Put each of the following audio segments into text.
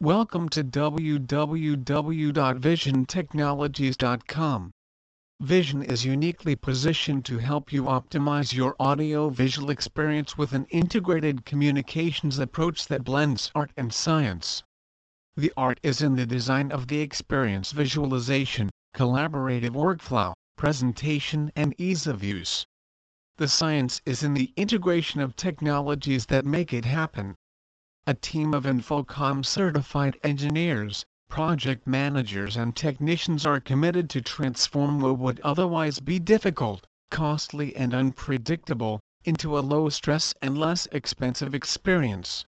Welcome to www.visiontechnologies.com. Vision is uniquely positioned to help you optimize your audio-visual experience with an integrated communications approach that blends art and science. The art is in the design of the experience visualization, collaborative workflow, presentation and ease of use. The science is in the integration of technologies that make it happen. A team of InfoComm certified engineers, project managers and technicians are committed to transform what would otherwise be difficult, costly and unpredictable, into a low-stress and less expensive experience.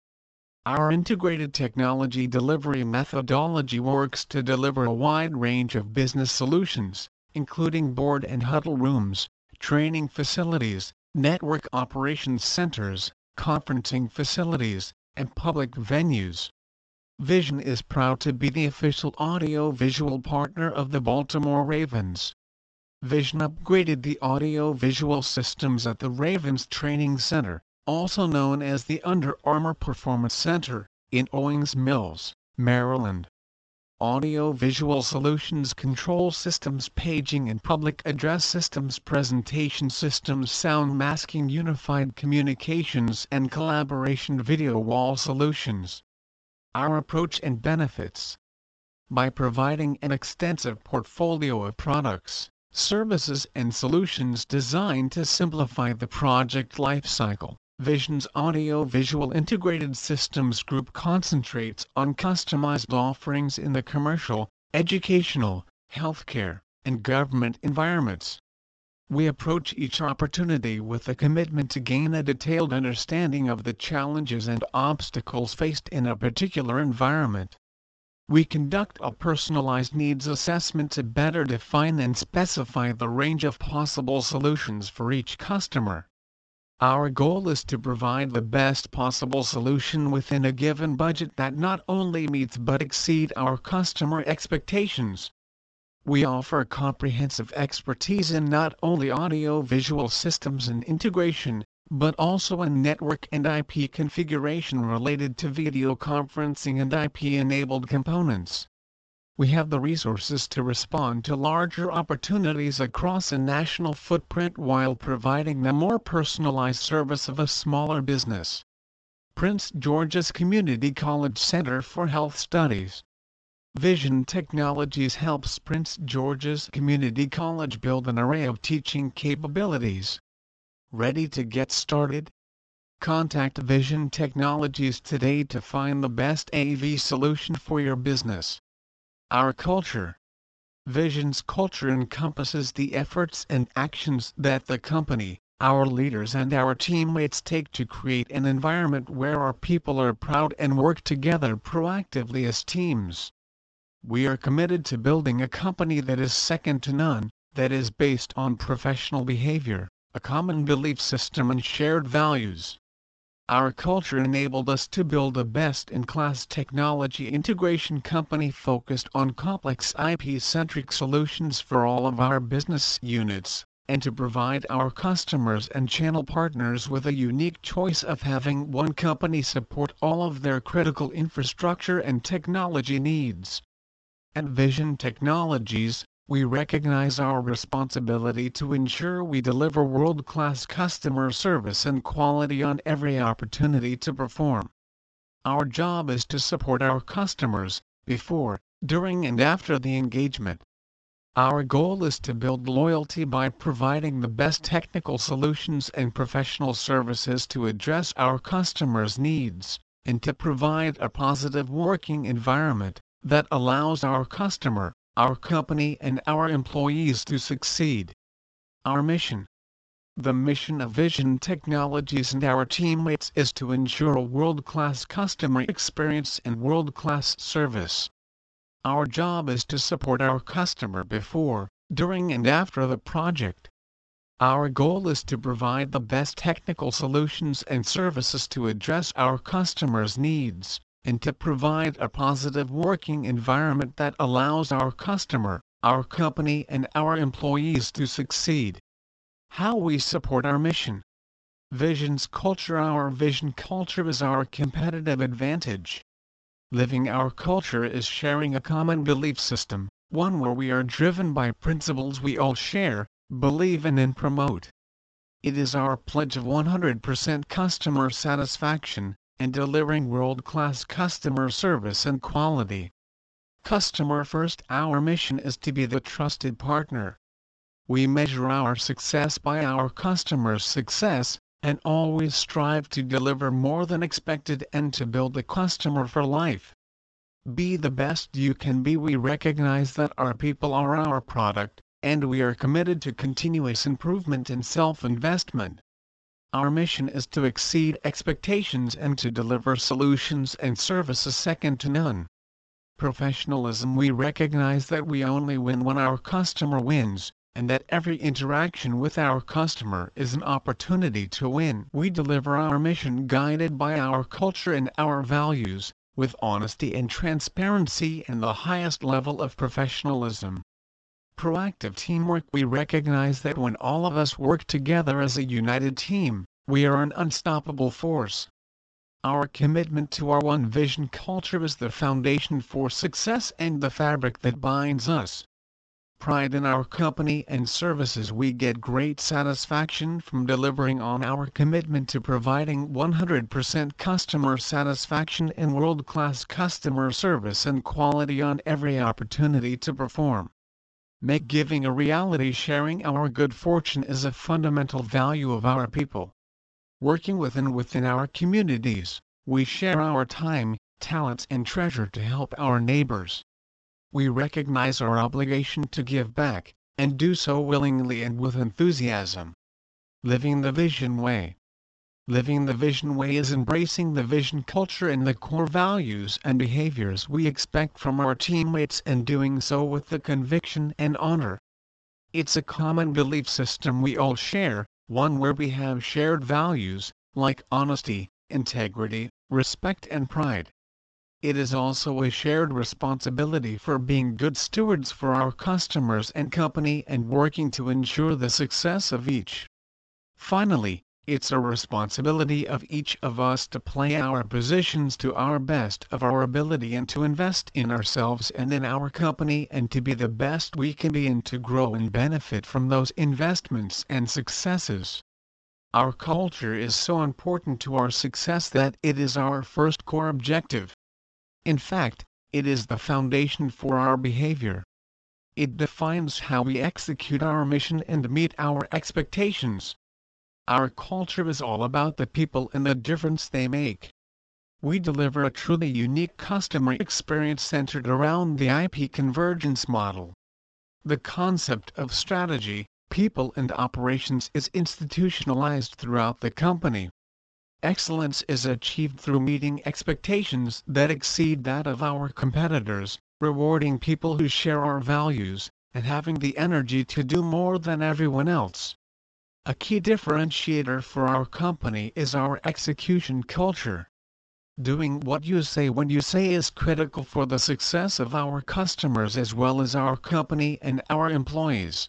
Our integrated technology delivery methodology works to deliver a wide range of business solutions, including board and huddle rooms, training facilities, network operations centers, conferencing facilities, and public venues. Vision is proud to be the official audio-visual partner of the Baltimore Ravens. Vision upgraded the audio-visual systems at the Ravens Training Center, also known as the Under Armour Performance Center, in Owings Mills, Maryland. Audio-visual solutions control systems paging and public address systems presentation systems sound masking unified communications and collaboration video wall solutions our approach and benefits. By providing an extensive portfolio of products, services and solutions designed to simplify the project lifecycle, Vision's Audio-Visual Integrated Systems Group concentrates on customized offerings in the commercial, educational, healthcare, and government environments. We approach each opportunity with a commitment to gain a detailed understanding of the challenges and obstacles faced in a particular environment. We conduct a personalized needs assessment to better define and specify the range of possible solutions for each customer. Our goal is to provide the best possible solution within a given budget that not only meets but exceed our customer expectations. We offer comprehensive expertise in not only audio-visual systems and integration, but also in network and IP configuration related to video conferencing and IP-enabled components. We have the resources to respond to larger opportunities across a national footprint while providing the more personalized service of a smaller business. Prince George's Community College Center for Health Studies Vision Technologies helps Prince George's Community College build an array of teaching capabilities. Ready to get started? Contact Vision Technologies today to find the best AV solution for your business. Our culture Vision's culture encompasses the efforts and actions that the company, our leaders and our teammates take to create an environment where our people are proud and work together proactively as teams. We are committed to building a company that is second to none, that is based on professional behavior, a common belief system and shared values. Our culture enabled us to build a best-in-class technology integration company focused on complex IP-centric solutions for all of our business units, and to provide our customers and channel partners with a unique choice of having one company support all of their critical infrastructure and technology needs. At Vision Technologies, we recognize our responsibility to ensure we deliver world-class customer service and quality on every opportunity to perform. Our job is to support our customers, before, during and after the engagement. Our goal is to build loyalty by providing the best technical solutions and professional services to address our customers' needs, and to provide a positive working environment that allows our customer, our company and our employees to succeed. Our mission The mission of Vision Technologies and our teammates is to ensure a world-class customer experience and world-class service. Our job is to support our customer before, during and after the project. Our goal is to provide the best technical solutions and services to address our customers' needs and to provide a positive working environment that allows our customer, our company and our employees to succeed. How we support our mission. Vision's culture Our vision culture is our competitive advantage. Living our culture is sharing a common belief system, one where we are driven by principles we all share, believe in and promote. It is our pledge of 100% customer satisfaction, and delivering world-class customer service and quality. Customer first Our mission is to be the trusted partner. We measure our success by our customers' success, and always strive to deliver more than expected and to build the customer for life. Be the best you can be. We recognize that our people are our product, and we are committed to continuous improvement and self-investment. Our mission is to exceed expectations and to deliver solutions and services second to none. Professionalism We recognize that we only win when our customer wins, and that every interaction with our customer is an opportunity to win. We deliver our mission guided by our culture and our values, with honesty and transparency and the highest level of professionalism. Proactive teamwork We recognize that when all of us work together as a united team, we are an unstoppable force. Our commitment to our One Vision culture is the foundation for success and the fabric that binds us pride in our company and services we get great satisfaction from delivering on our commitment to providing 100% customer satisfaction and world-class customer service and quality on every opportunity to perform. Make giving a reality sharing our good fortune is a fundamental value of our people. Working within within our communities, we share our time, talents and treasure to help our neighbors we recognize our obligation to give back, and do so willingly and with enthusiasm. Living the Vision Way Living the Vision Way is embracing the vision culture and the core values and behaviors we expect from our teammates and doing so with the conviction and honor. It's a common belief system we all share, one where we have shared values, like honesty, integrity, respect and pride. It is also a shared responsibility for being good stewards for our customers and company and working to ensure the success of each. Finally, it's a responsibility of each of us to play our positions to our best of our ability and to invest in ourselves and in our company and to be the best we can be and to grow and benefit from those investments and successes. Our culture is so important to our success that it is our first core objective. In fact, it is the foundation for our behavior. It defines how we execute our mission and meet our expectations. Our culture is all about the people and the difference they make. We deliver a truly unique customer experience centered around the IP convergence model. The concept of strategy, people and operations is institutionalized throughout the company. Excellence is achieved through meeting expectations that exceed that of our competitors, rewarding people who share our values, and having the energy to do more than everyone else. A key differentiator for our company is our execution culture. Doing what you say when you say is critical for the success of our customers as well as our company and our employees.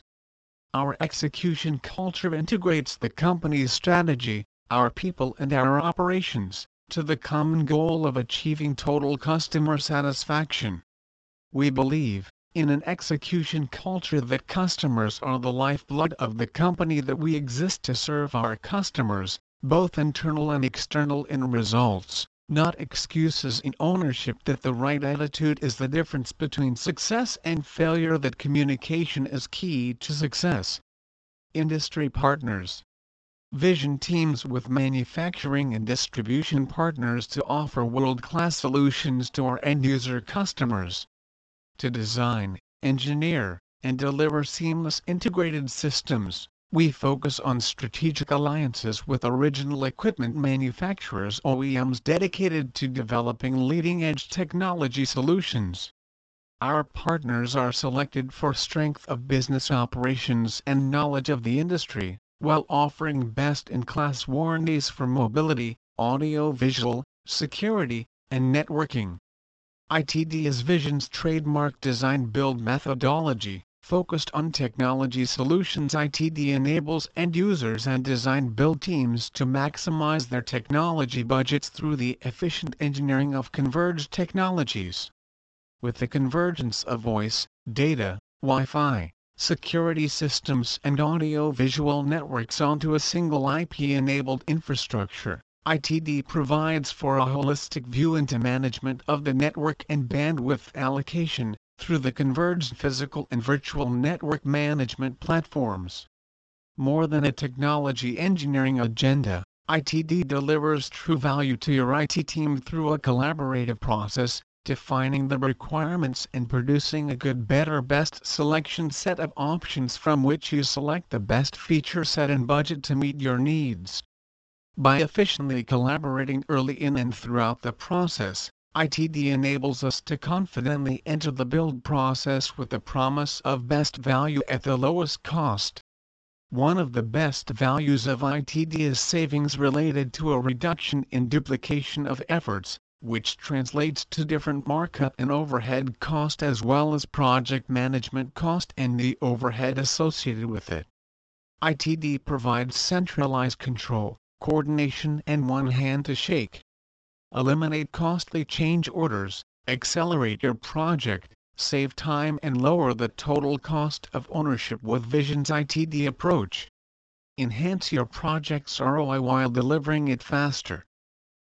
Our execution culture integrates the company's strategy, our people and our operations, to the common goal of achieving total customer satisfaction. We believe, in an execution culture that customers are the lifeblood of the company that we exist to serve our customers, both internal and external in results, not excuses in ownership that the right attitude is the difference between success and failure that communication is key to success. Industry Partners Vision teams with manufacturing and distribution partners to offer world-class solutions to our end-user customers. To design, engineer, and deliver seamless integrated systems, we focus on strategic alliances with original equipment manufacturers OEMs dedicated to developing leading-edge technology solutions. Our partners are selected for strength of business operations and knowledge of the industry, while offering best-in-class warranties for mobility, audio-visual, security, and networking. ITD is Vision's trademark design-build methodology, Focused on technology solutions ITD enables end users and design build teams to maximize their technology budgets through the efficient engineering of converged technologies. With the convergence of voice, data, Wi-Fi, security systems and audio-visual networks onto a single IP-enabled infrastructure, ITD provides for a holistic view into management of the network and bandwidth allocation, through the converged physical and virtual network management platforms. More than a technology engineering agenda, ITD delivers true value to your IT team through a collaborative process, defining the requirements and producing a good better best selection set of options from which you select the best feature set and budget to meet your needs. By efficiently collaborating early in and throughout the process, ITD enables us to confidently enter the build process with the promise of best value at the lowest cost. One of the best values of ITD is savings related to a reduction in duplication of efforts, which translates to different markup and overhead cost as well as project management cost and the overhead associated with it. ITD provides centralized control, coordination and one hand to shake eliminate costly change orders, accelerate your project, save time and lower the total cost of ownership with Vision's ITD approach. Enhance your project's ROI while delivering it faster.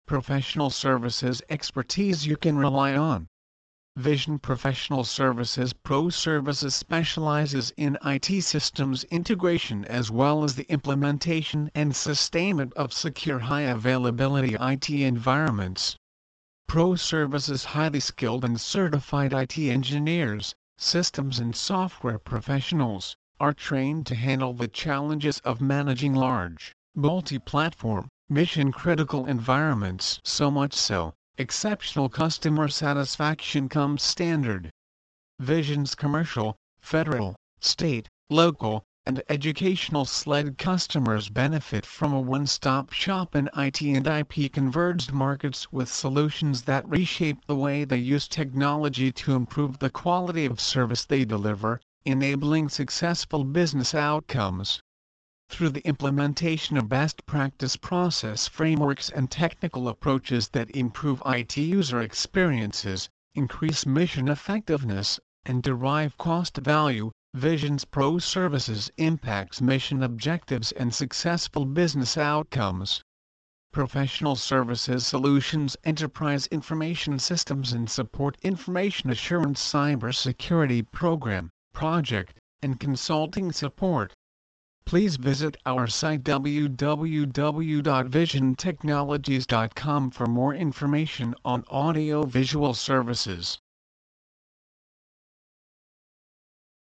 Professional services expertise you can rely on. Vision Professional Services Pro Services specializes in IT systems integration as well as the implementation and sustainment of secure high availability IT environments. Pro Services highly skilled and certified IT engineers, systems and software professionals, are trained to handle the challenges of managing large, multi-platform, mission-critical environments so much so exceptional customer satisfaction comes standard. Vision's commercial, federal, state, local, and educational SLED customers benefit from a one-stop shop in IT and IP converged markets with solutions that reshape the way they use technology to improve the quality of service they deliver, enabling successful business outcomes through the implementation of best practice process frameworks and technical approaches that improve IT user experiences, increase mission effectiveness, and derive cost value, Visions Pro Services impacts mission objectives and successful business outcomes. Professional Services Solutions Enterprise Information Systems and Support Information Assurance Cybersecurity Program, Project, and Consulting Support please visit our site www.visiontechnologies.com for more information on audio-visual services.